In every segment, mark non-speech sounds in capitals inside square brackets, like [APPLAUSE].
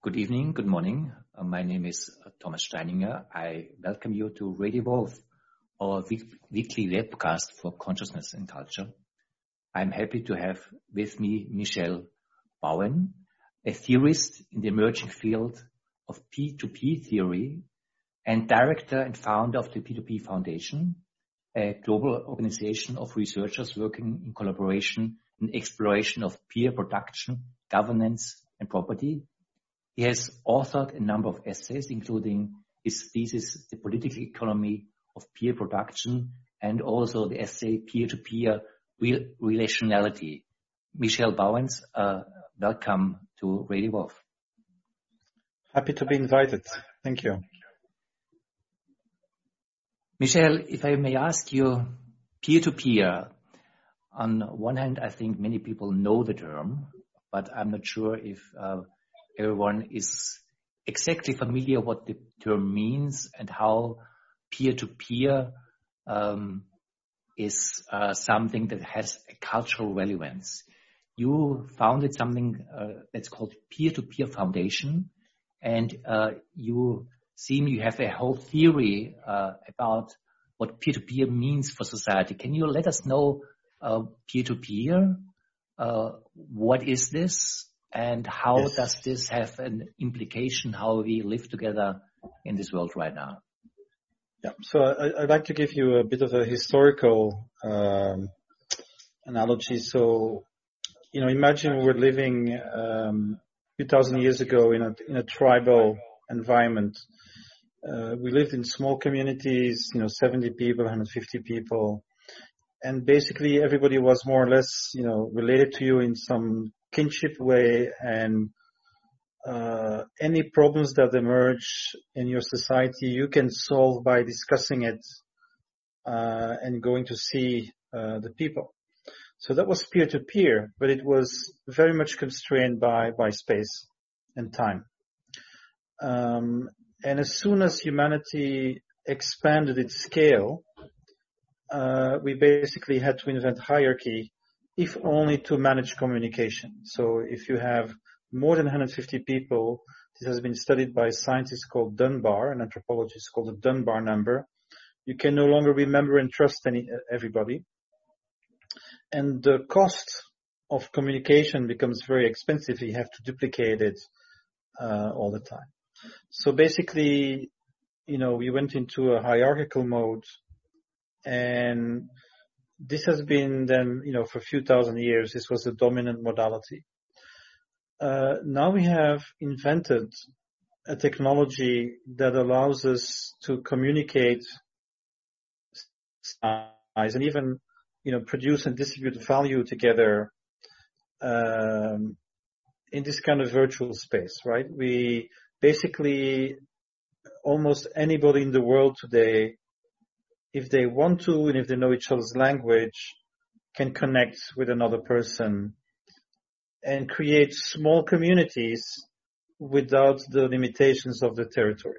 Good evening, good morning. Uh, my name is uh, Thomas Steininger. I welcome you to Radio Evolve, our weekly webcast for consciousness and culture. I'm happy to have with me Michel Bauwens, a theorist in the emerging field of P2P theory and director and founder of the P2P Foundation, a global organization of researchers working in collaboration and exploration of peer production, governance, and property. He has authored a number of essays, including his thesis, The Political Economy of Peer Production, and also the essay Peer-to-Peer Relationality. Michel Bauwens, uh, welcome to Radio Evolve. Happy to be invited. Thank you. Michel, if I may ask you, peer-to-peer. On one hand, I think many people know the term, but I'm not sure if uh, everyone is exactly familiar what the term means and how peer-to-peer um, is uh, something that has a cultural relevance. You founded something uh, that's called Peer-to-Peer Foundation, and uh, you seem you have a whole theory about what peer-to-peer means for society. Can you let us know peer-to-peer? What is this, and how does this have an implication how we live together in this world right now? Yeah. So I'd like to give you a bit of a historical um, analogy. So, you know, imagine we're living um, 2,000 years ago in a in a tribal environment. Uh, we lived in small communities, you know, 70 people, 150 people, and basically everybody was more or less you know, related to you in some kinship way. And uh, any problems that emerge in your society, you can solve by discussing it, and going to see the people. So that was peer-to-peer, but it was very much constrained by space and time. Um, and as soon as humanity expanded its scale, we basically had to invent hierarchy, if only to manage communication. So if you have more than 150 people, this has been studied by scientists called Dunbar, an anthropologist called the Dunbar number. You can no longer remember and trust any, everybody. And the cost of communication becomes very expensive. You have to duplicate it uh, all the time. So basically, you know, we went into a hierarchical mode, and this has been then you know, for a few thousand years, this was the dominant modality. Uh, now we have invented a technology that allows us to communicate and even you know, produce and distribute value together um, in this kind of virtual space, right? We basically, almost anybody in the world today, if they want to, and if they know each other's language, can connect with another person and create small communities without the limitations of the territory.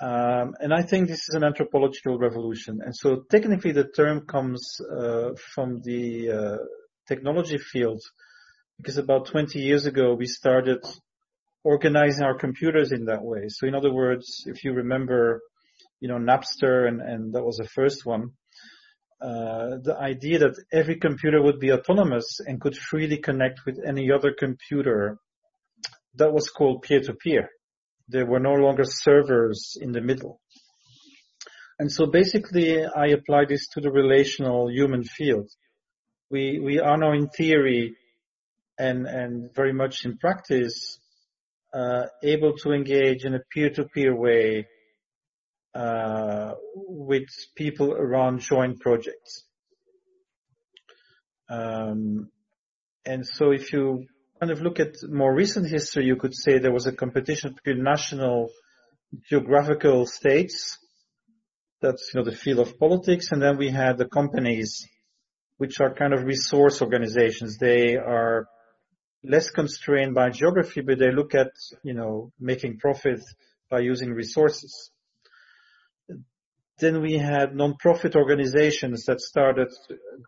Um, and I think this is an anthropological revolution. And so technically, the term comes from the technology field, because about 20 years ago, we started organizing our computers in that way. So in other words, if you remember Napster, and and that was the first one, Uh, the idea that every computer would be autonomous and could freely connect with any other computer, that was called peer-to-peer. There were no longer servers in the middle. And so basically, I apply this to the relational human field. We we are now in theory and and very much in practice, uh, able to engage in a peer-to-peer way with people around joint projects. Um, and so if you kind of look at more recent history, you could say there was a competition between national geographical states. That's you know, the field of politics. And then we had the companies, which are kind of resource organizations. They are less constrained by geography, but they look at you know, making profit by using resources. Then we had non-profit organizations that started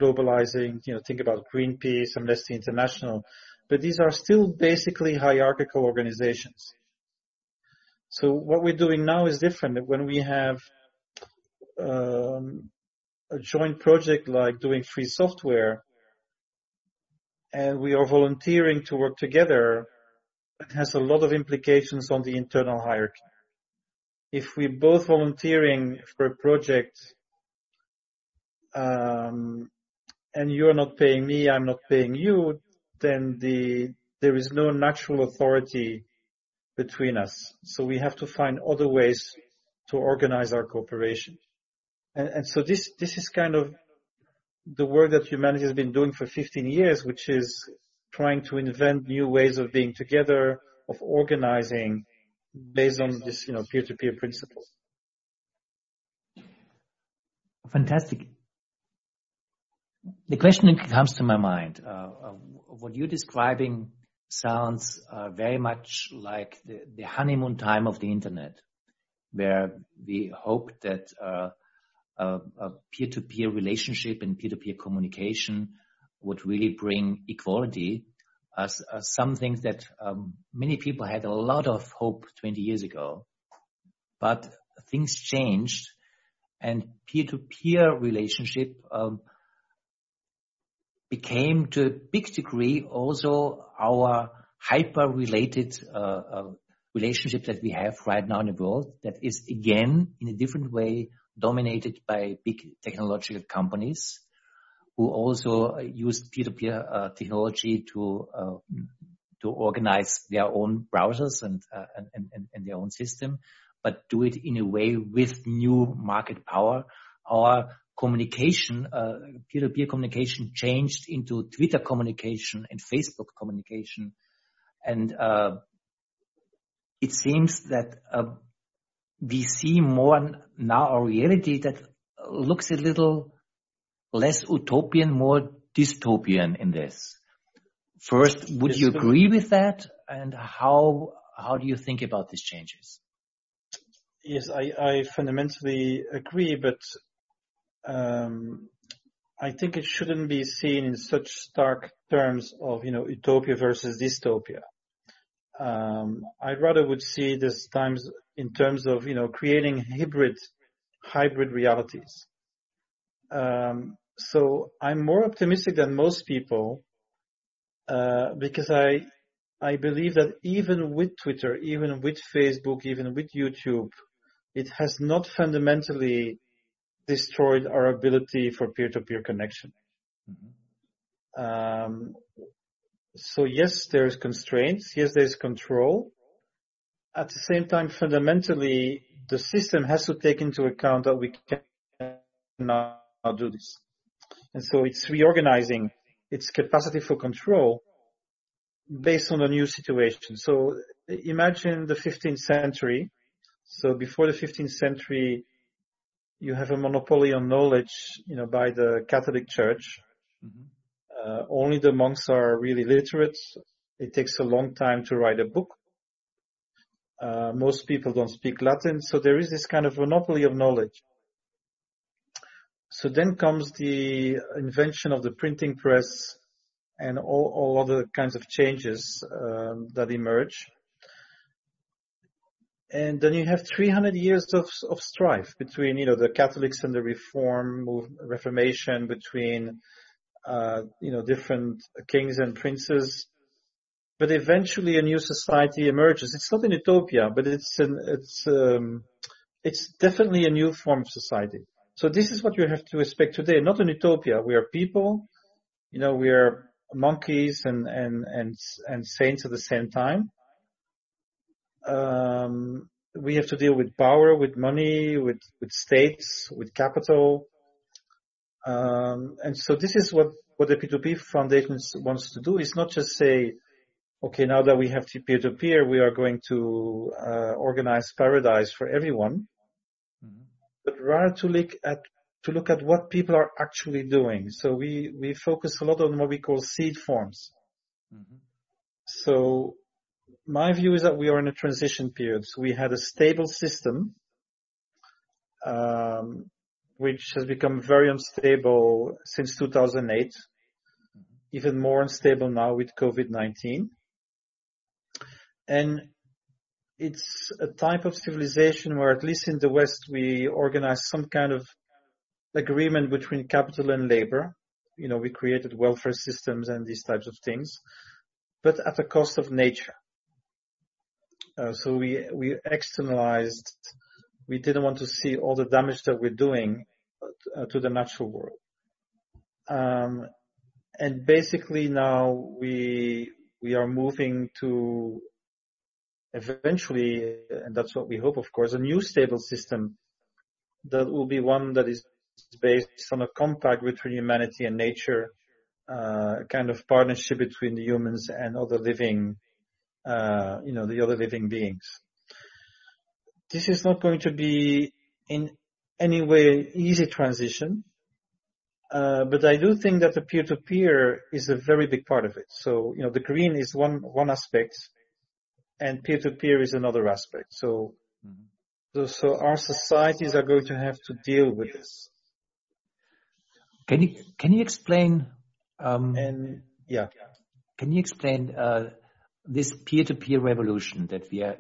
globalizing. Think about Greenpeace, Amnesty International. but these are still basically hierarchical organizations. So what we're doing now is different. When we have um, a joint project like doing free software, and we are volunteering to work together, it has a lot of implications on the internal hierarchy. If we're both volunteering for a project, um, and you're not paying me, I'm not paying you, then the there is no natural authority between us. So we have to find other ways to organize our cooperation. And, and so this this is kind of the work that humanity has been doing for 15 years, which is trying to invent new ways of being together, of organizing based on this, you know, peer-to-peer principle. Fantastic. The question that comes to my mind, uh, uh, what you're describing sounds uh, very much like the, the, honeymoon time of the internet, where we hope that uh, a, a peer-to-peer relationship and peer-to-peer communication would really bring equality as, as something that um, many people had a lot of hope 20 years ago. But things changed and peer-to-peer relationship um, became to a big degree also our hyper-related uh, uh, relationship that we have right now in the world that is again in a different way dominated by big technological companies who also use peer-to-peer uh, technology to uh, to organize their own browsers and, uh, their own system, but do it in a way with new market power. Our communication, uh, peer-to-peer communication changed into Twitter communication and Facebook communication. And, uh, it seems that, uh, we see more now a reality that looks a little less utopian, more dystopian in this. First, would you agree with that? And how how do you think about these changes? Yes, I, I fundamentally agree, but um, I think it shouldn't be seen in such stark terms of you know utopia versus dystopia. Um, I rather would see this times in terms of, you know, creating hybrid, hybrid realities. Um, so I'm more optimistic than most people, uh, because I, I believe that even with Twitter, even with Facebook, even with YouTube, it has not fundamentally destroyed our ability for peer-to-peer connection. Mm-hmm. Um, so yes, there's constraints. Yes, there's control. At the same time, fundamentally, the system has to take into account that we cannot do this. And so it's reorganizing its capacity for control based on a new situation. So imagine the 15th century. So before the 15th century, you have a monopoly on knowledge, you know, by the Catholic Church. Mm-hmm. Uh, only the monks are really literate. It takes a long time to write a book. Uh, most people don't speak Latin, so there is this kind of monopoly of knowledge. So then comes the invention of the printing press and all, all other kinds of changes um, that emerge. And then you have 300 years of, of strife between, you know, the Catholics and the Reform, Reformation, between uh, you know, different kings and princes. But eventually a new society emerges. It's not an utopia, but it's an, it's, um, it's definitely a new form of society. So this is what you have to expect today, not an utopia. We are people, you know, we are monkeys and, and, and, and saints at the same time. Um, we have to deal with power, with money, with, with states, with capital, um, and so this is what, what the P2P Foundation wants to do is not just say, okay, now that we have peer-to-peer, we are going to uh, organize paradise for everyone. But rather to look at to look at what people are actually doing. So we we focus a lot on what we call seed forms. Mm-hmm. So my view is that we are in a transition period. So we had a stable system um, which has become very unstable since 2008. even more unstable now with COVID-19. And it's a type of civilization where, at least in the West, we organize some kind of agreement between capital and labor. You know, we created welfare systems and these types of things, but at the cost of nature. Uh, so we we externalized. We didn't want to see all the damage that we're doing uh, to the natural world. Um, and basically now we we are moving to eventually, and that's what we hope, of course, a new stable system that will be one that is based on a compact between humanity and nature, uh, kind of partnership between the humans and other living, uh, you know, the other living beings. This is not going to be in any way easy transition, uh, but I do think that the peer-to-peer is a very big part of it. So, you know, the green is one one aspect, and peer-to-peer is another aspect. So, mm-hmm. so our societies are going to have to deal with this. Can you can you explain? Um, and yeah, can you explain uh, this peer-to-peer revolution that we are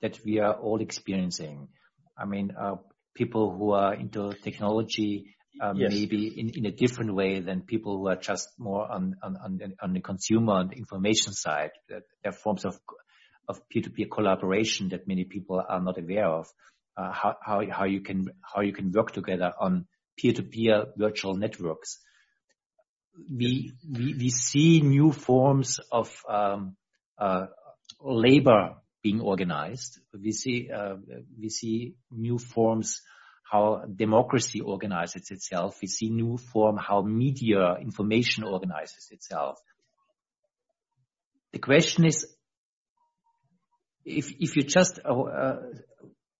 that we are all experiencing? I mean, uh, people who are into technology um, yes. maybe in, in a different way than people who are just more on on, on, the, on the consumer and information side. There are forms of of peer-to-peer collaboration that many people are not aware of. Uh, how, how, how you can how you can work together on peer-to-peer virtual networks. We we, we see new forms of um, uh, labor being organized. We see uh, we see new forms how democracy organizes itself. We see new form how media information organizes itself. The question is, if if you just uh, uh,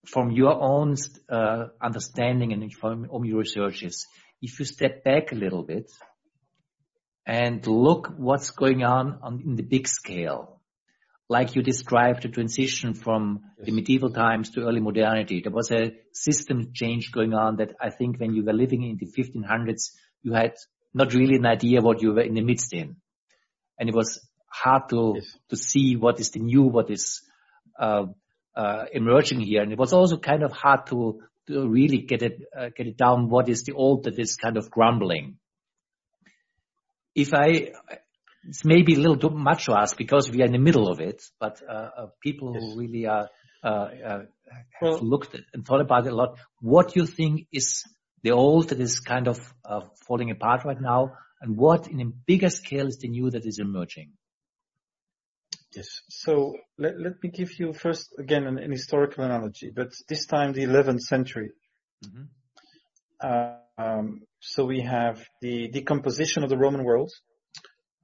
from your own uh, understanding and from your researches, if you step back a little bit and look what's going on, on in the big scale, like you described the transition from the medieval times to early modernity, there was a system change going on that I think when you were living in the 1500s, you had not really an idea what you were in the midst in. And it was hard to, yes. to see what is the new, what is, emerging here. And it was also kind of hard to, to really get it, uh, get it down. What is the old that is kind of grumbling? If I, it's maybe a little too much to ask because we are in the middle of it, but uh, uh, people who really are uh, uh, have looked and thought about it a lot. What do you think is the old that is kind of uh, falling apart right now, and what in a bigger scale is the new that is emerging? Yes. So let, let me give you first again an, an historical analogy, but this time the 11th century. Mm-hmm. Uh, um, so we have the decomposition of the Roman world,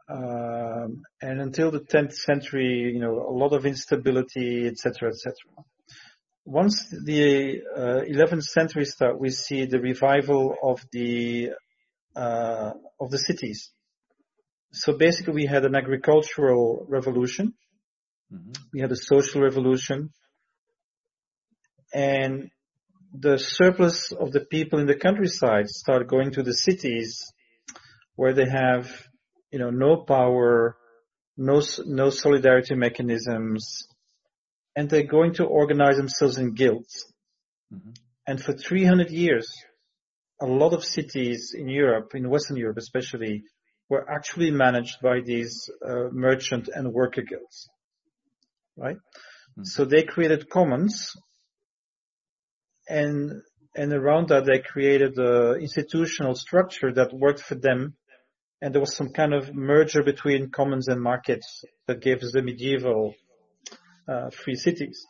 um, and until the 10th century, you know, a lot of instability, etc., etc. Once the uh, 11th century start, we see the revival of the uh, of the cities. So basically, we had an agricultural revolution, mm-hmm. we had a social revolution, and the surplus of the people in the countryside started going to the cities, where they have you know, no power, no, no solidarity mechanisms, and they're going to organize themselves in guilds. Mm-hmm. And for 300 years, a lot of cities in Europe, in Western Europe especially, were actually managed by these uh, merchant and worker guilds. Right? Mm-hmm. So they created commons and and around that they created an institutional structure that worked for them and there was some kind of merger between commons and markets that gave us the medieval uh, free cities.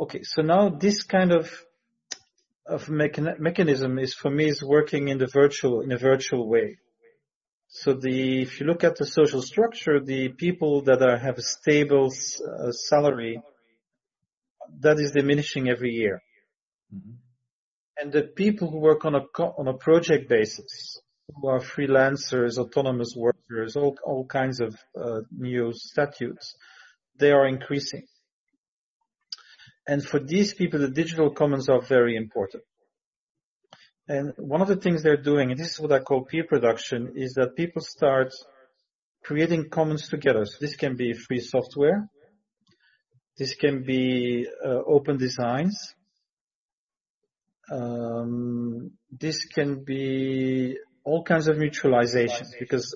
Okay, so now this kind of of mechan- mechanism is for me is working in the virtual in a virtual way. So the if you look at the social structure, the people that are, have a stable uh, salary, that is diminishing every year. Mm-hmm. And the people who work on a on a project basis, who are freelancers, autonomous workers, all, all kinds of uh, new statutes, they are increasing. And for these people, the digital commons are very important. And one of the things they're doing, and this is what I call peer production, is that people start creating commons together. So this can be free software. This can be uh, open designs. Um, this can be all kinds of mutualizations because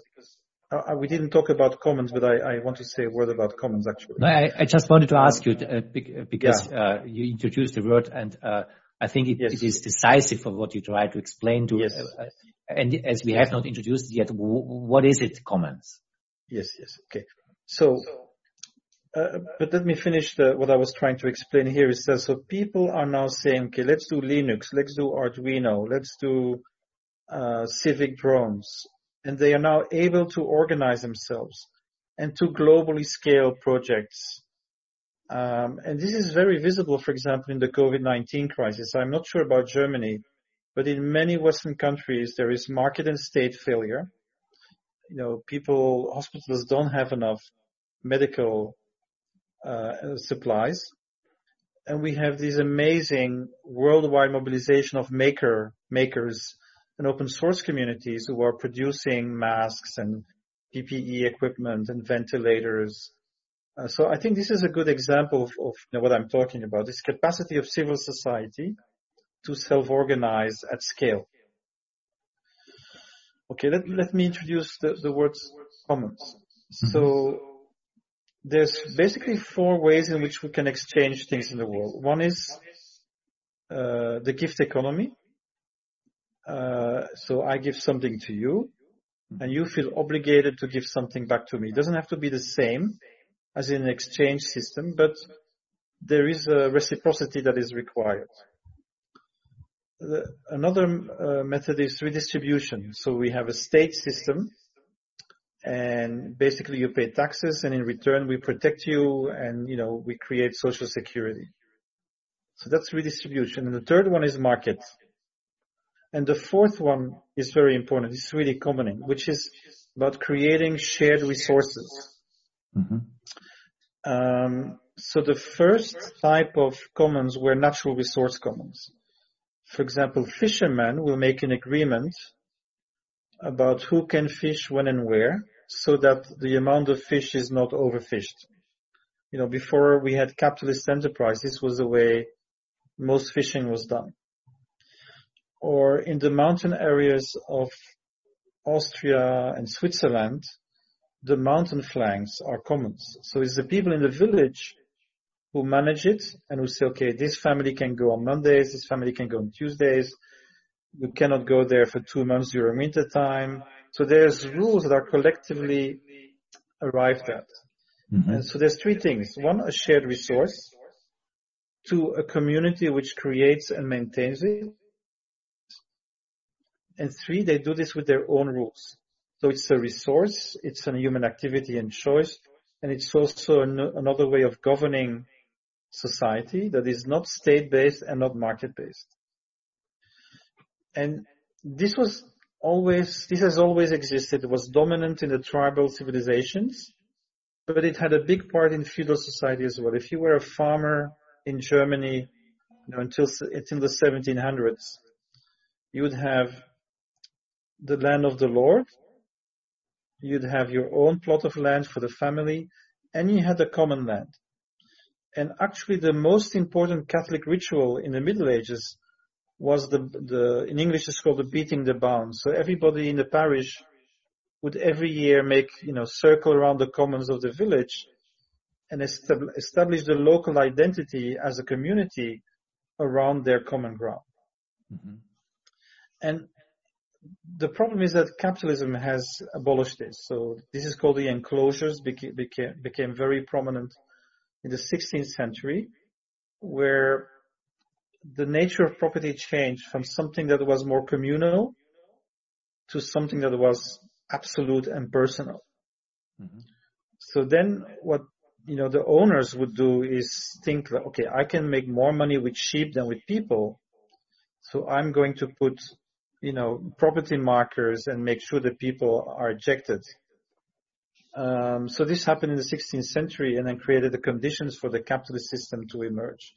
uh, we didn't talk about commons, but I, I, want to say a word about commons actually. No, I, I just wanted to ask you uh, because yeah. uh, you introduced the word and uh, I think it, yes. it is decisive for what you try to explain to. Yes. Uh, and as we have not introduced it yet, what is it, commons? Yes, yes. Okay. So, uh, but let me finish the, what I was trying to explain here. Is that so people are now saying, okay, let's do Linux, let's do Arduino, let's do uh, civic drones, and they are now able to organize themselves and to globally scale projects. Um, and this is very visible, for example, in the COVID-19 crisis. I'm not sure about Germany, but in many Western countries, there is market and state failure you know, people, hospitals don't have enough medical uh, supplies. And we have these amazing worldwide mobilization of maker, makers and open source communities who are producing masks and PPE equipment and ventilators. Uh, so I think this is a good example of, of you know, what I'm talking about, this capacity of civil society to self-organize at scale. Okay, let, let me introduce the, the words commons. Mm-hmm. So there's basically four ways in which we can exchange things in the world. One is uh, the gift economy. Uh, so I give something to you, and you feel obligated to give something back to me. It doesn't have to be the same as in an exchange system, but there is a reciprocity that is required. The, another uh, method is redistribution. So we have a state system and basically you pay taxes and in return we protect you and, you know, we create social security. So that's redistribution. And the third one is market. And the fourth one is very important. It's really common, which is about creating shared resources. Mm-hmm. Um, so the first type of commons were natural resource commons for example, fishermen will make an agreement about who can fish when and where so that the amount of fish is not overfished. You know, before we had capitalist enterprise, this was the way most fishing was done. Or in the mountain areas of Austria and Switzerland, the mountain flanks are commons. So it's the people in the village who manage it and who say, okay, this family can go on Mondays, this family can go on Tuesdays. You cannot go there for two months during winter time. So there's rules that are collectively arrived at. Mm-hmm. And so there's three things. One, a shared resource. Two, a community which creates and maintains it. And three, they do this with their own rules. So it's a resource, it's a human activity and choice, and it's also an- another way of governing society that is not state-based and not market-based. And this was always, this has always existed. It was dominant in the tribal civilizations, but it had a big part in feudal society as well. If you were a farmer in Germany, you know, until, until the 1700s, you would have the land of the Lord, you'd have your own plot of land for the family, and you had a common land. And actually the most important Catholic ritual in the Middle Ages was the, the, in English it's called the beating the bounds. So everybody in the parish would every year make, you know, circle around the commons of the village and establish the local identity as a community around their common ground. Mm-hmm. And the problem is that capitalism has abolished this. So this is called the enclosures, became, became, became very prominent in the 16th century where the nature of property changed from something that was more communal to something that was absolute and personal. Mm-hmm. So then what, you know, the owners would do is think, okay, I can make more money with sheep than with people. So I'm going to put, you know, property markers and make sure that people are ejected um, so this happened in the 16th century and then created the conditions for the capitalist system to emerge.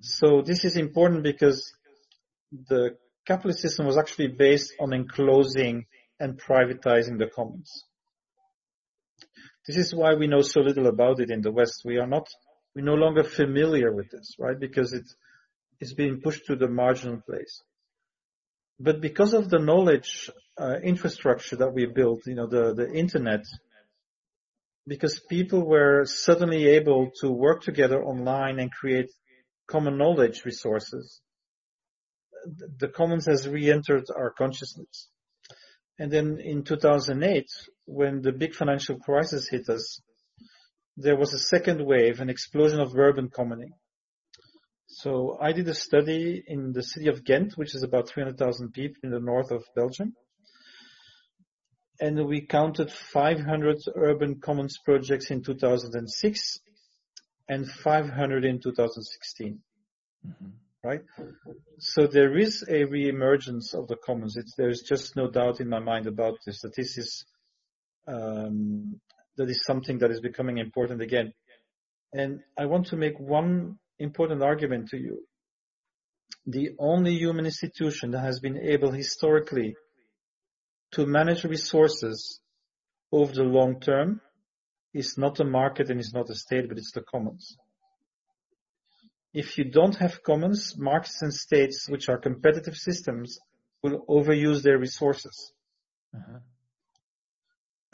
So this is important because the capitalist system was actually based on enclosing and privatizing the commons. This is why we know so little about it in the West. We are not, we're no longer familiar with this, right? Because it's, it's being pushed to the marginal place. But because of the knowledge uh, infrastructure that we built, you know, the, the internet, because people were suddenly able to work together online and create common knowledge resources, the commons has re-entered our consciousness. And then in 2008, when the big financial crisis hit us, there was a second wave, an explosion of urban commoning. So I did a study in the city of Ghent, which is about 300,000 people in the north of Belgium. And we counted 500 urban commons projects in 2006 and 500 in 2016. Mm-hmm. Right? So there is a re-emergence of the commons. It's, there's just no doubt in my mind about this, that this is, um, that is something that is becoming important again. And I want to make one important argument to you. The only human institution that has been able historically to manage resources over the long term is not a market and is not a state, but it's the commons. If you don't have commons, markets and states, which are competitive systems, will overuse their resources. Uh-huh.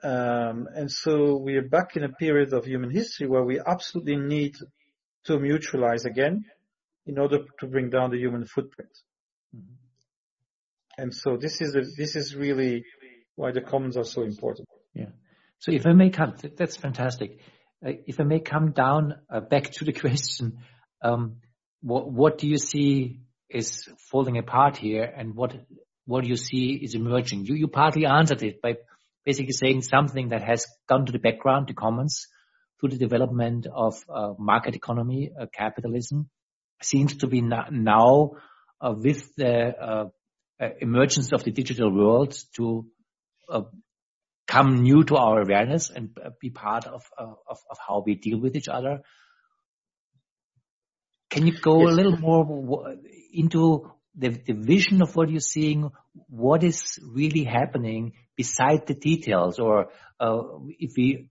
Um, and so we are back in a period of human history where we absolutely need to mutualize again in order to bring down the human footprint. Mm-hmm. And so this is a, this is really why the commons are so important. Yeah. So if I may come, that's fantastic. Uh, if I may come down uh, back to the [LAUGHS] question, um, what, what do you see is falling apart here, and what what do you see is emerging? You you partly answered it by basically saying something that has gone to the background, the commons, through the development of uh, market economy, uh, capitalism, seems to be now uh, with the uh, uh, emergence of the digital world to uh, come new to our awareness and be part of, of, of how we deal with each other. Can you go yes. a little more into the, the vision of what you're seeing? What is really happening beside the details? Or uh, if we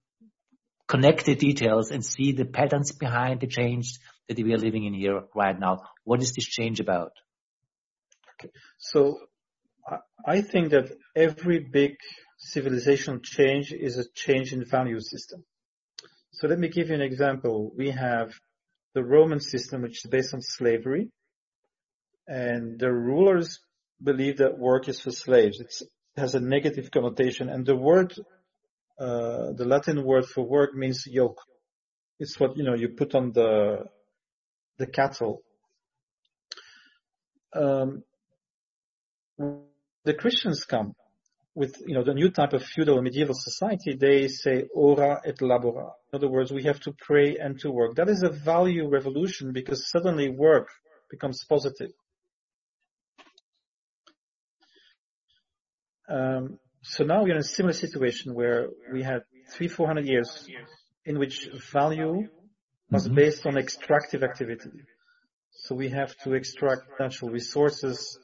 connect the details and see the patterns behind the change that we are living in here right now, what is this change about? Okay. So I think that every big civilizational change is a change in value system. So let me give you an example. We have the Roman system, which is based on slavery. And the rulers believe that work is for slaves. It's, it has a negative connotation. And the word, uh, the Latin word for work means yoke. It's what, you know, you put on the, the cattle. Um, the Christians come with you know the new type of feudal medieval society, they say ora et labora. In other words, we have to pray and to work. That is a value revolution because suddenly work becomes positive. Um, so now we're in a similar situation where we had three, four hundred years in which value was mm-hmm. based on extractive activity. So we have to extract natural resources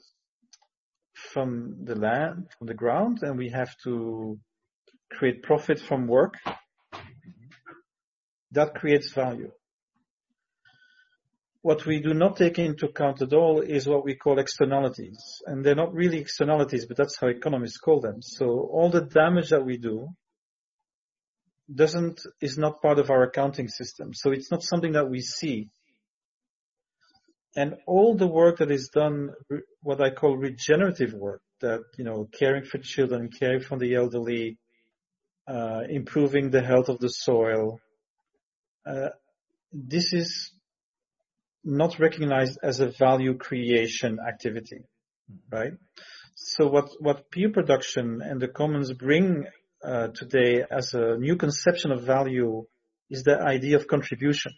from the land, from the ground, and we have to create profit from work. That creates value. What we do not take into account at all is what we call externalities. And they're not really externalities, but that's how economists call them. So all the damage that we do doesn't, is not part of our accounting system. So it's not something that we see and all the work that is done, what I call regenerative work, that, you know, caring for children, caring for the elderly, uh, improving the health of the soil, uh, this is not recognized as a value creation activity, right? So what, what peer production and the commons bring uh, today as a new conception of value is the idea of contribution.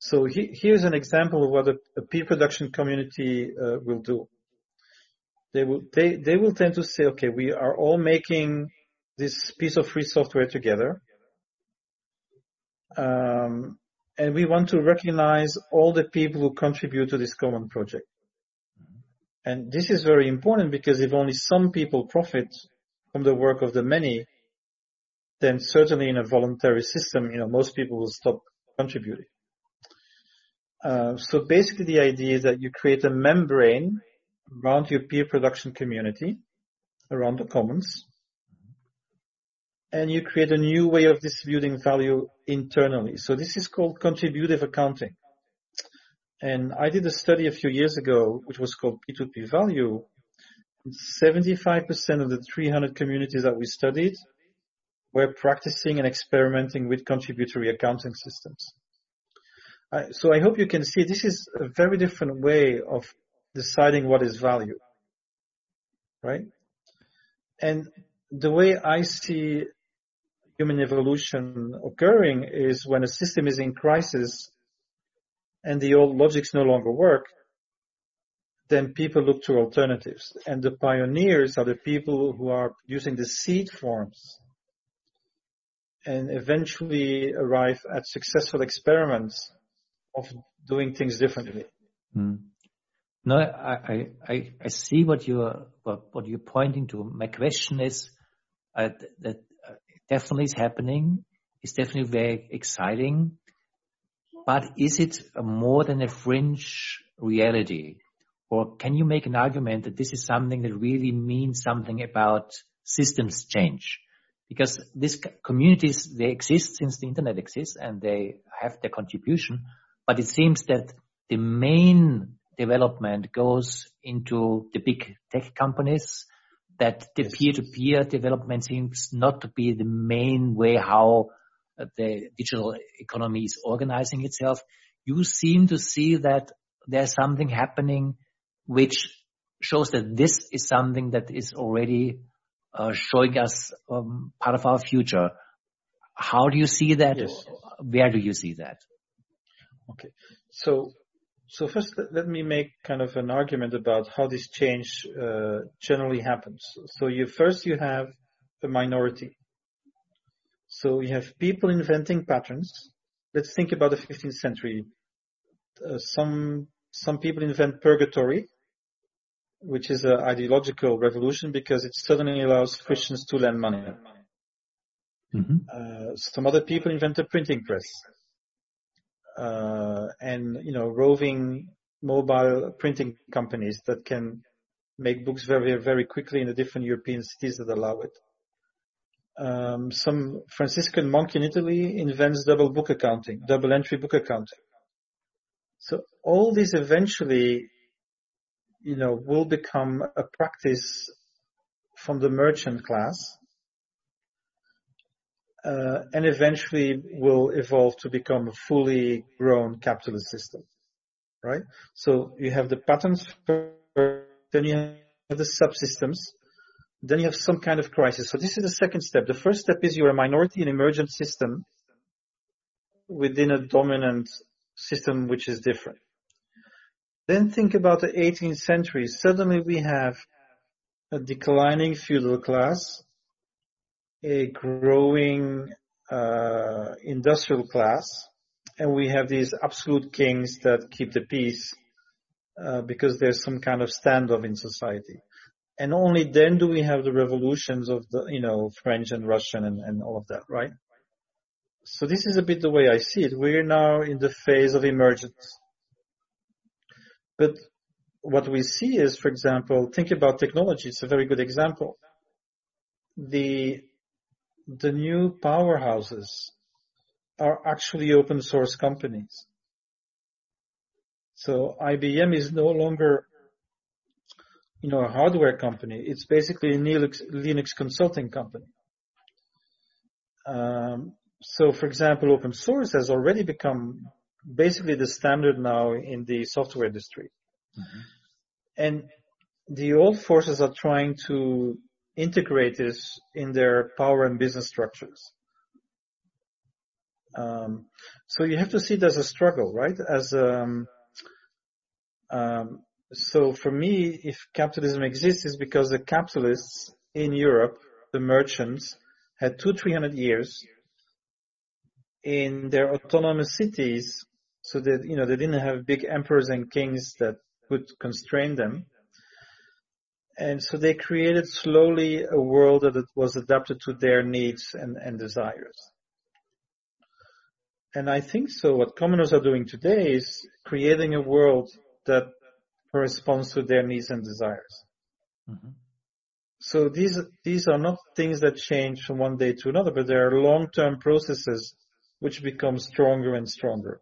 So he, here's an example of what a, a peer production community uh, will do. They will they, they will tend to say, okay, we are all making this piece of free software together, um, and we want to recognize all the people who contribute to this common project. And this is very important because if only some people profit from the work of the many, then certainly in a voluntary system, you know, most people will stop contributing. Uh, so basically the idea is that you create a membrane around your peer production community, around the commons, and you create a new way of distributing value internally. So this is called contributive accounting. And I did a study a few years ago, which was called P2P value. 75% of the 300 communities that we studied were practicing and experimenting with contributory accounting systems. Uh, so I hope you can see this is a very different way of deciding what is value, right? And the way I see human evolution occurring is when a system is in crisis and the old logics no longer work, then people look to alternatives. And the pioneers are the people who are using the seed forms and eventually arrive at successful experiments of doing things differently. Mm. No, I, I, I see what you're, what, what you're pointing to. My question is uh, that definitely is happening. It's definitely very exciting. But is it more than a fringe reality? Or can you make an argument that this is something that really means something about systems change? Because these communities, they exist since the internet exists and they have their contribution, but it seems that the main development goes into the big tech companies, that the peer-to-peer development seems not to be the main way how the digital economy is organizing itself. You seem to see that there's something happening which shows that this is something that is already uh, showing us um, part of our future. How do you see that? Yes. Where do you see that? Okay. So, so first let me make kind of an argument about how this change uh, generally happens. So you first you have a minority. So you have people inventing patterns. Let's think about the 15th century. Uh, some some people invent purgatory, which is an ideological revolution because it suddenly allows Christians to lend money. Mm-hmm. Uh, some other people invent a printing press and you know roving mobile printing companies that can make books very very quickly in the different European cities that allow it. Um, some Franciscan monk in Italy invents double book accounting, double entry book accounting. So all this eventually, you know, will become a practice from the merchant class uh, and eventually will evolve to become a fully grown capitalist system, right? So you have the patterns, then you have the subsystems, then you have some kind of crisis. So this is the second step. The first step is you're a minority in emergent system within a dominant system which is different. Then think about the 18th century. Suddenly we have a declining feudal class a growing uh, industrial class, and we have these absolute kings that keep the peace uh, because there's some kind of standoff in society. And only then do we have the revolutions of the, you know, French and Russian and, and all of that, right? So this is a bit the way I see it. We're now in the phase of emergence. But what we see is, for example, think about technology. It's a very good example. The the new powerhouses are actually open source companies. So IBM is no longer, you know, a hardware company. It's basically a Linux, Linux consulting company. Um, so, for example, open source has already become basically the standard now in the software industry. Mm-hmm. And the old forces are trying to integrate this in their power and business structures. Um, so you have to see it as a struggle, right? As um, um, so for me, if capitalism exists, is because the capitalists in Europe, the merchants, had two, three hundred years in their autonomous cities, so that you know they didn't have big emperors and kings that would constrain them And so they created slowly a world that was adapted to their needs and, and desires. And I think so. What commoners are doing today is creating a world that corresponds to their needs and desires. Mm-hmm. So these these are not things that change from one day to another, but they are long-term processes which become stronger and stronger.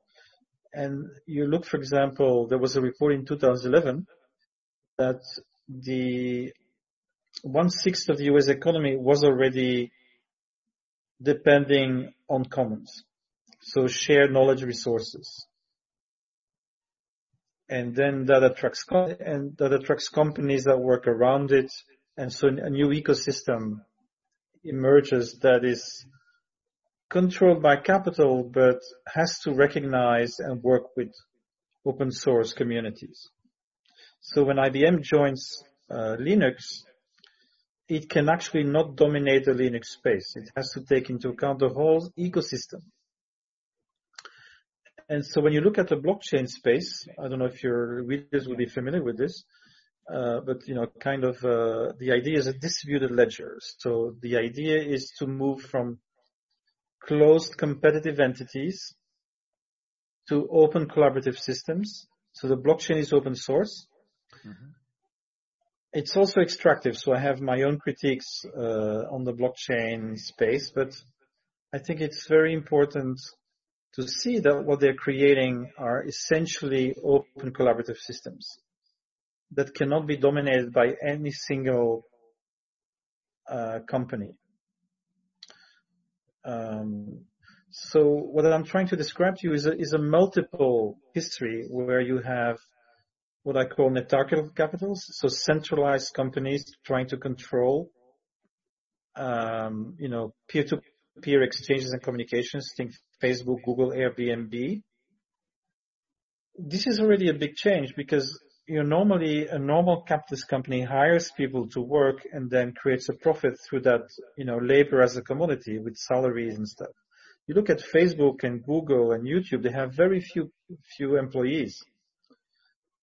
And you look, for example, there was a report in 2011 that the one sixth of the US economy was already depending on commons. So shared knowledge resources. And then that attracts, and that attracts companies that work around it. And so a new ecosystem emerges that is controlled by capital, but has to recognize and work with open source communities. So when IBM joins uh, Linux, it can actually not dominate the Linux space. It has to take into account the whole ecosystem. And so when you look at the blockchain space, I don't know if your readers will be familiar with this, uh, but you know, kind of uh, the idea is a distributed ledger. So the idea is to move from closed competitive entities to open collaborative systems. So the blockchain is open source. Mm-hmm. It's also extractive. So I have my own critiques uh, on the blockchain space, but I think it's very important to see that what they're creating are essentially open collaborative systems that cannot be dominated by any single uh, company. Um, so what I'm trying to describe to you is a, is a multiple history where you have what I call netarchical capitals, so centralized companies trying to control, um, you know, peer-to-peer exchanges and communications. Think Facebook, Google, Airbnb. This is already a big change because you know, normally a normal capitalist company hires people to work and then creates a profit through that, you know, labor as a commodity with salaries and stuff. You look at Facebook and Google and YouTube, they have very few, few employees.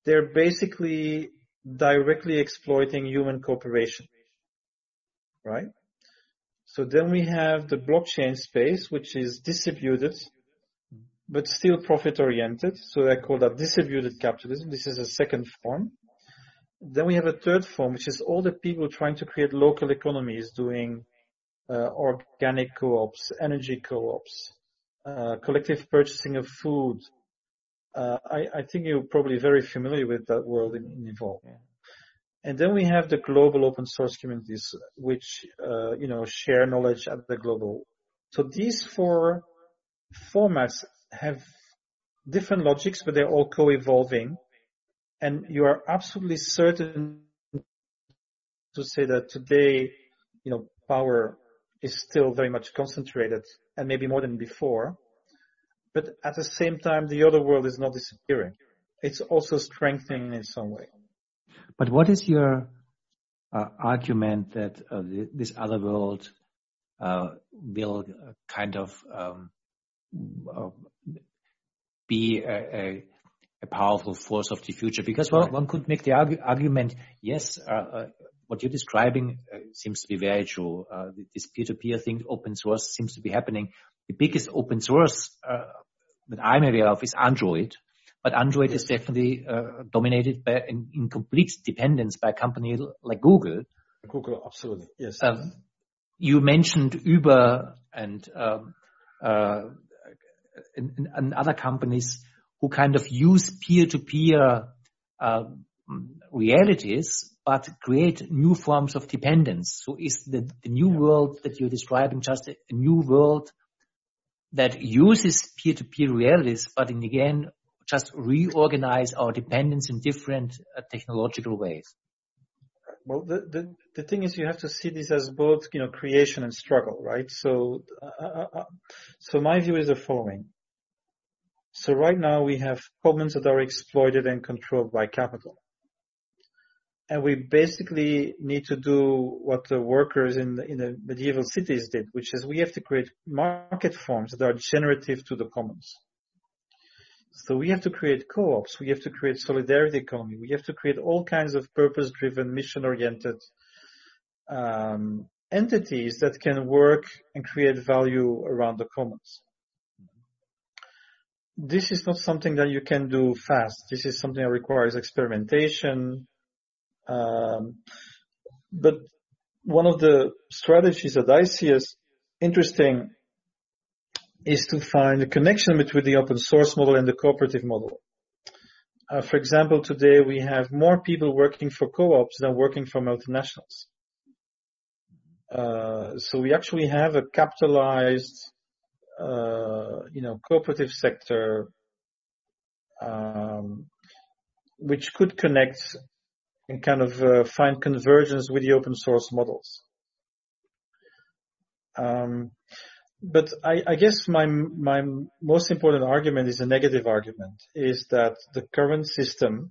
They're basically directly exploiting human cooperation. Right? So then we have the blockchain space, which is distributed but still profit oriented. So I call that distributed capitalism. This is a second form. Then we have a third form, which is all the people trying to create local economies doing uh, organic co-ops, energy co-ops, uh, collective purchasing of food. Uh, I, I, think you're probably very familiar with that world in, in Evolve. Yeah. And then we have the global open source communities, which, uh, you know, share knowledge at the global. So these four formats have different logics, but they're all co-evolving. And you are absolutely certain to say that today, you know, power is still very much concentrated and maybe more than before. But at the same time, the other world is not disappearing. It's also strengthening in some way. But what is your uh, argument that uh, this other world uh, will kind of um, uh, be a, a, a, powerful force of the future. Because well, one could make the argu argument, yes, uh, uh, what you're describing uh, seems to be very true. Uh, this peer-to-peer thing, open source, seems to be happening. The biggest open source uh, that I'm aware of is Android. But Android yes. is definitely dominated by in, in, complete dependence by a company like Google. Google, absolutely, yes. Um, you mentioned Uber and um, uh, in, in other companies who kind of use peer-to-peer uh, realities, but create new forms of dependence. So is the, the new yeah. world that you're describing just a, a new world that uses peer-to-peer realities, but in again, just reorganize our dependence in different uh, technological ways? Well, the, the, the thing is you have to see this as both, you know, creation and struggle, right? So, uh, uh, uh, so my view is the following. So right now we have commons that are exploited and controlled by capital. And we basically need to do what the workers in the, in the medieval cities did, which is we have to create market forms that are generative to the commons. So we have to create co-ops. We have to create solidarity economy. We have to create all kinds of purpose-driven, mission-oriented um, entities that can work and create value around the commons. This is not something that you can do fast. This is something that requires experimentation. Um, but one of the strategies that I see as interesting is to find a connection between the open source model and the cooperative model. Uh, for example, today we have more people working for co-ops than working for multinationals. Uh, so we actually have a capitalized, uh, you know, cooperative sector, um, which could connect and kind of uh, find convergence with the open source models. Um, but I, I, guess my my most important argument is a negative argument, is that the current system,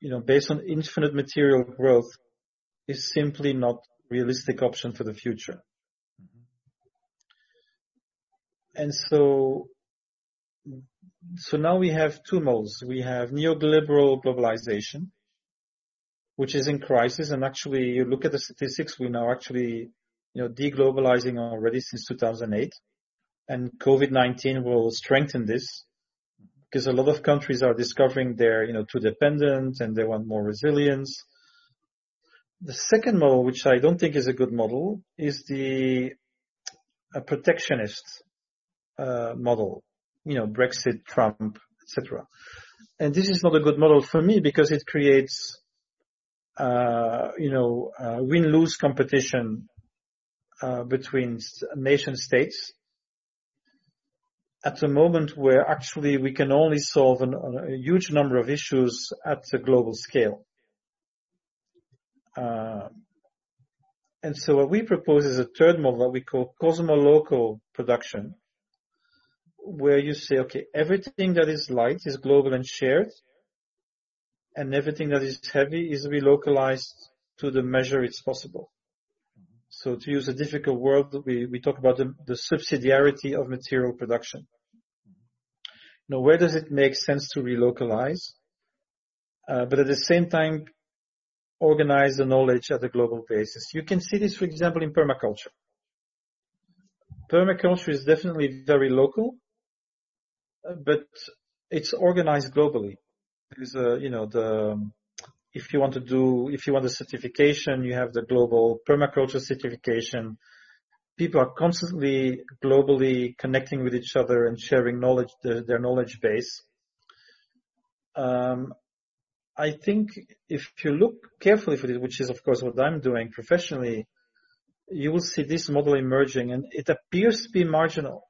you know, based on infinite material growth, is simply not realistic option for the future. Mm-hmm. And so, so now we have two modes. We have neoliberal globalization, which is in crisis. And actually, you look at the statistics, we are now actually, you know, deglobalizing already since 2008. And COVID-19 will strengthen this because a lot of countries are discovering they're, you know, too dependent and they want more resilience. The second model, which I don't think is a good model, is the protectionist uh, model. You know, Brexit, Trump, etc. And this is not a good model for me because it creates, you know, uh, win-lose competition uh, between nation states at the moment where actually we can only solve an, a huge number of issues at the global scale. Uh, and so what we propose is a third model that we call cosmolocal production, where you say, okay, everything that is light is global and shared, and everything that is heavy is relocalized to the measure it's possible. So to use a difficult word, we, we talk about the, the subsidiarity of material production. Now, where does it make sense to relocalize? Uh, but at the same time, organize the knowledge at a global basis. You can see this, for example, in permaculture. Permaculture is definitely very local, but it's organized globally. There's a, you know, the, if you want to do, if you want a certification, you have the global permaculture certification. People are constantly globally connecting with each other and sharing knowledge, their, their knowledge base. Um, I think if you look carefully for this, which is of course what I'm doing professionally, you will see this model emerging and it appears to be marginal.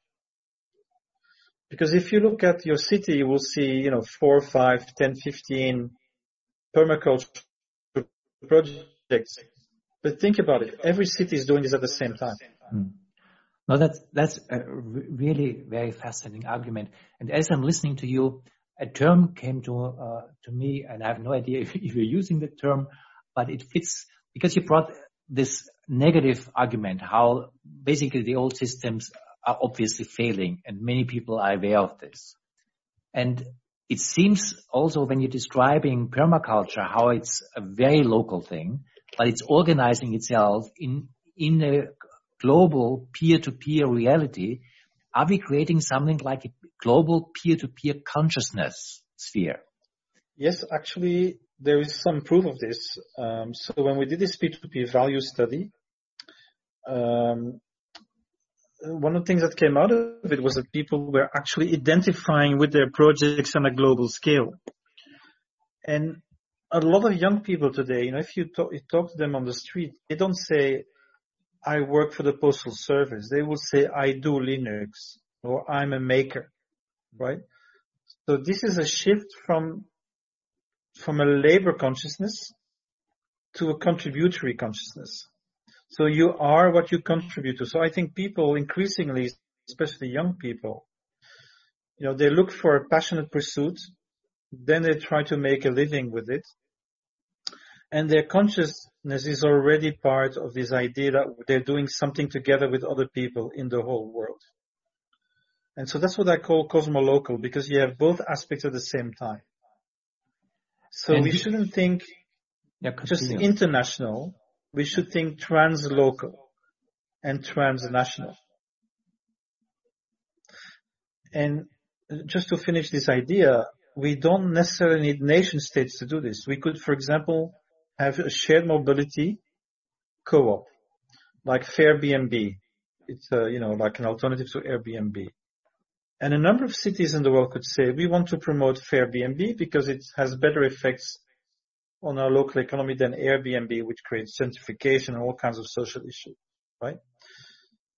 Because if you look at your city, you will see, you know, four, five, 10, 15 permaculture projects. But think about it. Every city is doing this at the same time. Hmm. No, that's, that's a really very fascinating argument. And as I'm listening to you, a term came to uh, to me, and I have no idea if, [LAUGHS] if, you're using the term, but it fits because you brought this negative argument how basically the old systems are obviously failing, and many people are aware of this. And it seems also when you're describing permaculture how it's a very local thing, but it's organizing itself in in a global peer-to-peer reality. Are we creating something like a global peer-to-peer consciousness sphere? Yes, actually, there is some proof of this. Um, so when we did this peer-to-peer value study, um, one of the things that came out of it was that people were actually identifying with their projects on a global scale. And a lot of young people today, you know, if you talk, you talk to them on the street, they don't say, I work for the postal service. They will say, I do Linux or I'm a maker right? So this is a shift from from a labor consciousness to a contributory consciousness. So you are what you contribute to. So I think people increasingly, especially young people, you know, they look for a passionate pursuit, then they try to make a living with it. And their consciousness is already part of this idea that they're doing something together with other people in the whole world. And so that's what I call cosmolocal because you have both aspects at the same time. So And we shouldn't think Yeah, just international. We should think translocal and transnational. And just to finish this idea, we don't necessarily need nation states to do this. We could, for example, have a shared mobility co-op, like Fairbnb. It's, uh, you know, like an alternative to Airbnb. And a number of cities in the world could say, we want to promote Fairbnb because it has better effects on our local economy than Airbnb, which creates gentrification and all kinds of social issues, right?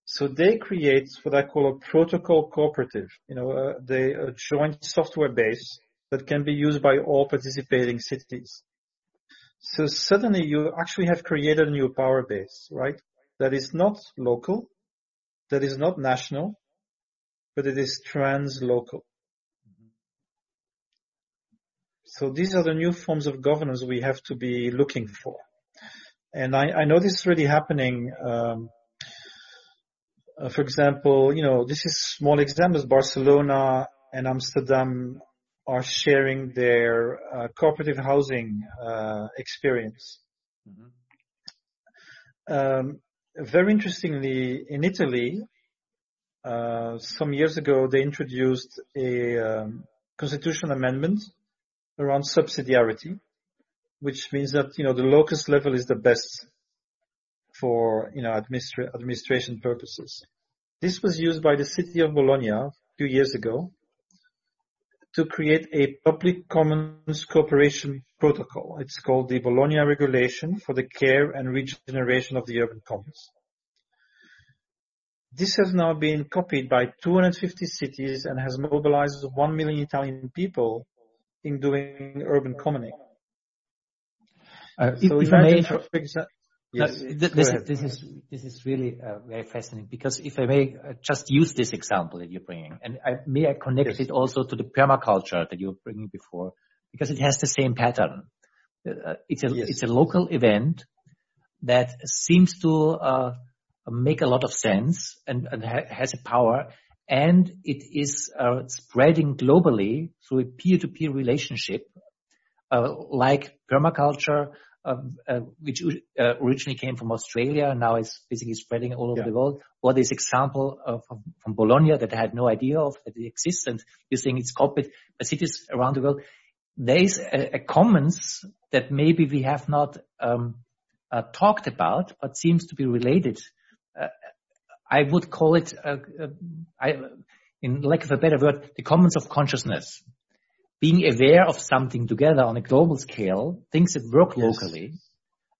So they create what I call a protocol cooperative, you know, uh, they a joint software base that can be used by all participating cities. So suddenly you actually have created a new power base, right? That is not local, that is not national, but it is translocal. So these are the new forms of governance we have to be looking for. And I, I know this is really happening. Um, uh, for example, you know, this is small examples. Barcelona and Amsterdam are sharing their uh, cooperative housing uh, experience. Mhm. Um, very interestingly, in Italy, uh, some years ago, they introduced a um, constitutional amendment around subsidiarity, which means that you know the locus level is the best for you know administra- administration purposes. This was used by the city of Bologna a few years ago to create a public commons cooperation protocol. It's called the Bologna Regulation for the Care and Regeneration of the Urban Commons. This has now been copied by 250 cities and has mobilized 1 million Italian people in doing urban commoning. Uh, So if I may, imagine, for example, No, yes, th- this, is, this is this is really uh, very fascinating because if I may uh, just use this example that you're bringing, and I, may I connect Yes. it also to the permaculture that you were bringing before, because it has the same pattern. Uh, it's a Yes. it's a local event that seems to uh, make a lot of sense and, and ha- has a power, and it is uh, spreading globally through a peer-to-peer relationship, uh, like permaculture um, uh, which uh, originally came from Australia, now is basically spreading all over Yeah. the world. Or this example of, from, from Bologna that I had no idea of that it exists, and you're saying it's copied by cities around the world. There is a, a commons that maybe we have not um, uh, talked about, but seems to be related. Uh, I would call it, uh, uh, I, in lack of a better word, the commons of consciousness being aware of something together on a global scale, things that work Yes. locally,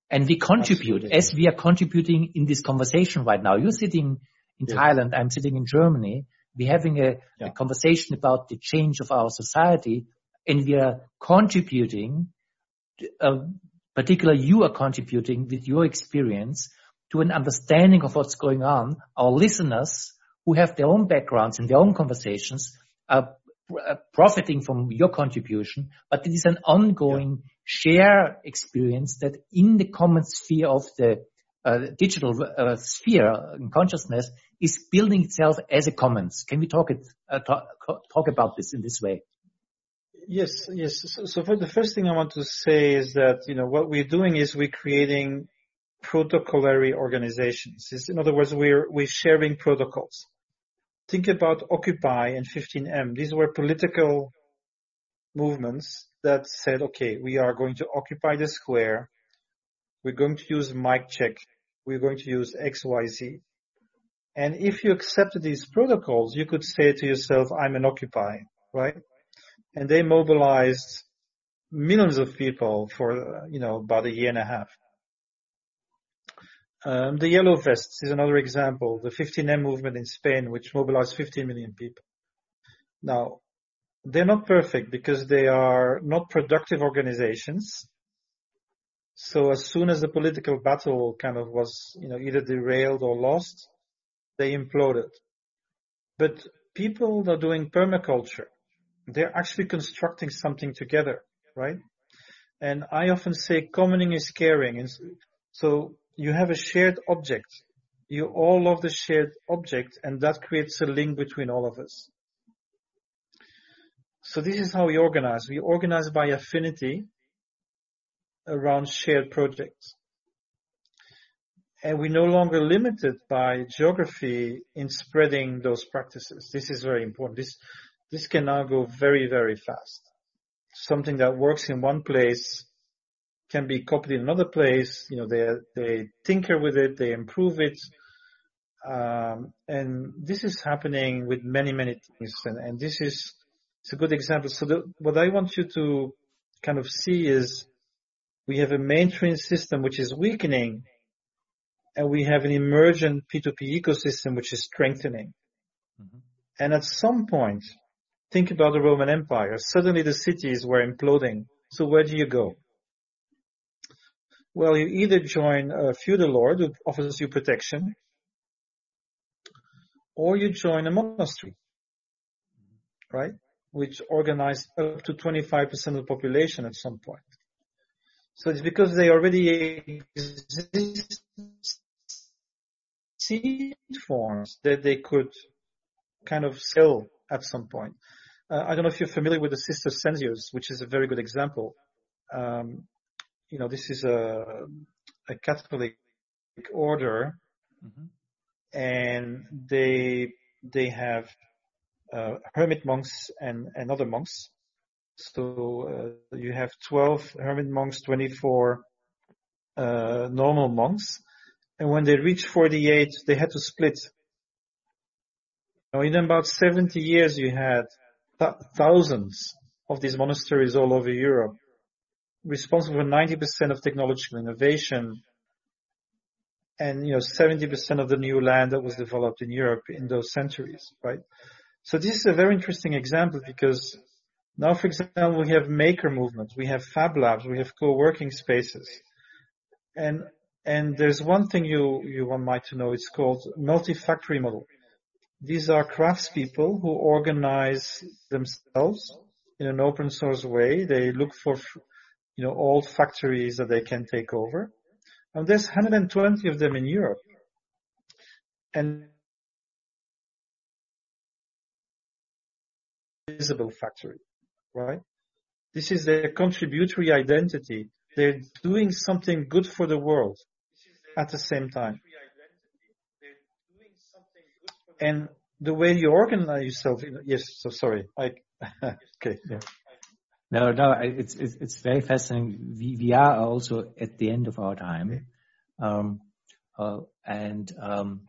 and we contribute Absolutely. as we are contributing in this conversation right now. You're sitting in. Thailand, I'm sitting in Germany. We're having a, Yeah. a conversation about the change of our society, and we are contributing, uh, particularly you are contributing with your experience to an understanding of what's going on. Our listeners who have their own backgrounds and their own conversations are uh, profiting from your contribution, but it is an ongoing share experience that in the common sphere of the uh, digital uh, sphere in consciousness is building itself as a commons. Can we talk it uh, talk, talk about this in this way? Yes, yes. So, so for the first thing I want to say is that, you know, what we're doing is we're creating protocolary organizations. It's, in other words, we're, we're sharing protocols. Think about Occupy and 15M. These were political movements that said, okay, we are going to occupy the square. We're going to use mic check. We're going to use XYZ. And if you accepted these protocols, you could say to yourself, I'm an Occupy, right? And they mobilized millions of people for, you know, about a year and a half. Um, the Yellow Vests is another example, the 15M movement in Spain, which mobilized 15 million people. Now, they're not perfect because they are not productive organizations. So as soon as the political battle kind of was, you know, either derailed or lost, they imploded. But people that are doing permaculture, they're actually constructing something together, right? And I often say commoning is caring. And so you have a shared object you all love the shared object and that creates a link between all of us. So this is how we organize. We organize by affinity around shared projects. And we're no longer limited by geography in spreading those practices. This is very important. This, this can now go very, very fast. Something that works in one place can be copied in another place. You know, they, they tinker with it, they improve it. Um, and this is happening with many, many things. And, and this is, it's a good example. So the, what I want you to kind of see is we have a mainstream system which is weakening and we have an emergent P2P ecosystem which is strengthening. Mm-hmm. And at some point, think about the Roman Empire. Suddenly the cities were imploding. So where do you go? Well, you either join a feudal lord who offers you protection, or you join a monastery, right? Which organized up to 25% of the population at some point. So it's because they already exist seed forms that they could kind of sell at some point. Uh, I don't know if you're familiar with the Cistercians, which is a very good example. Um, you know, this is a, a Catholic order, mm-hmm. and they they have uh, hermit monks and, and other monks. So uh, you have 12 hermit monks, 24 uh, normal monks, and when they reached 48, they had to split. Now, in about 70 years, you had th- thousands of these monasteries all over Europe, responsible for 90% of technological innovation, and you know 70% of the new land that was developed in Europe in those centuries, right? So this is a very interesting example because now, for example, we have maker movements, we have fab labs, we have co-working spaces, and and there's one thing you, you want might to know. It's called multi-factory model. These are craftspeople who organize themselves in an open source way. They look for, you know, old factories that they can take over. And there's 120 of them in Europe. And visible factory, right? This is their contributory identity. They're doing something good for the world at the same time. And the way you organize yourself, yes, so sorry. I, [LAUGHS] okay, yeah. No, no, it's, it's, it's very fascinating. We, we are also at the end of our time. Um, uh, and, um,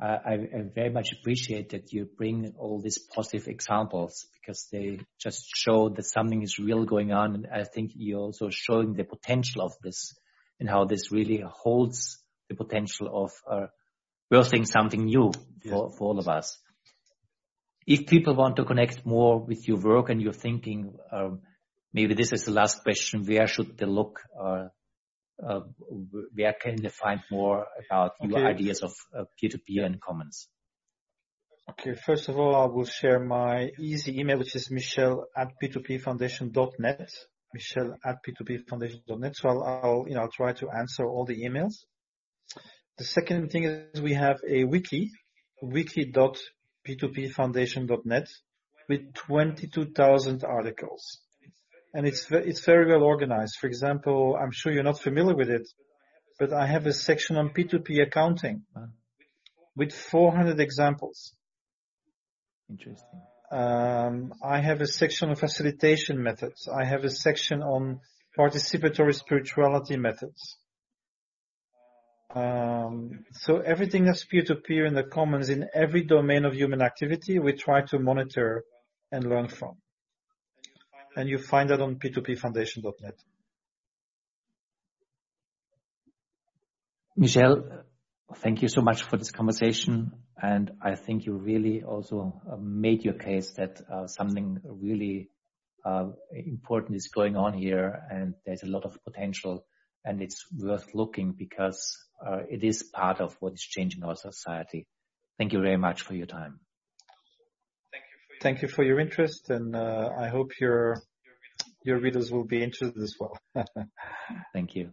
I, I very much appreciate that you bring all these positive examples because they just show that something is real going on. And I think you're also showing the potential of this and how this really holds the potential of uh, birthing something new for, for all of us. If people want to connect more with your work and your thinking, um, maybe this is the last question. Where should they look? Uh, uh, where can they find more about your ideas of uh, peer-to-peer and commons? Okay, first of all, I will share my easy email, which is michel at p2pfoundation.net. Michel at p2pfoundation.net. So I'll, I'll, you know, I'll try to answer all the emails. The second thing is we have a wiki, wiki.p2pfoundation.net with 22,000 articles. And it's, it's very well organized. For example, I'm sure you're not familiar with it, but I have a section on P2P accounting with 400 examples. Interesting. Um, I have a section on facilitation methods. I have a section on participatory spirituality methods. Um, so everything that's peer-to-peer in the commons in every domain of human activity, we try to monitor and learn from. And you find that on p2pfoundation.net. Michel, thank you so much for this conversation. And I think you really also uh, made your case that uh, something really uh, important is going on here and there's a lot of potential and it's worth looking because uh, it is part of what is changing our society. Thank you very much for your time. Thank you for your interest, and uh, I hope your your readers will be interested as well. [LAUGHS] Thank you.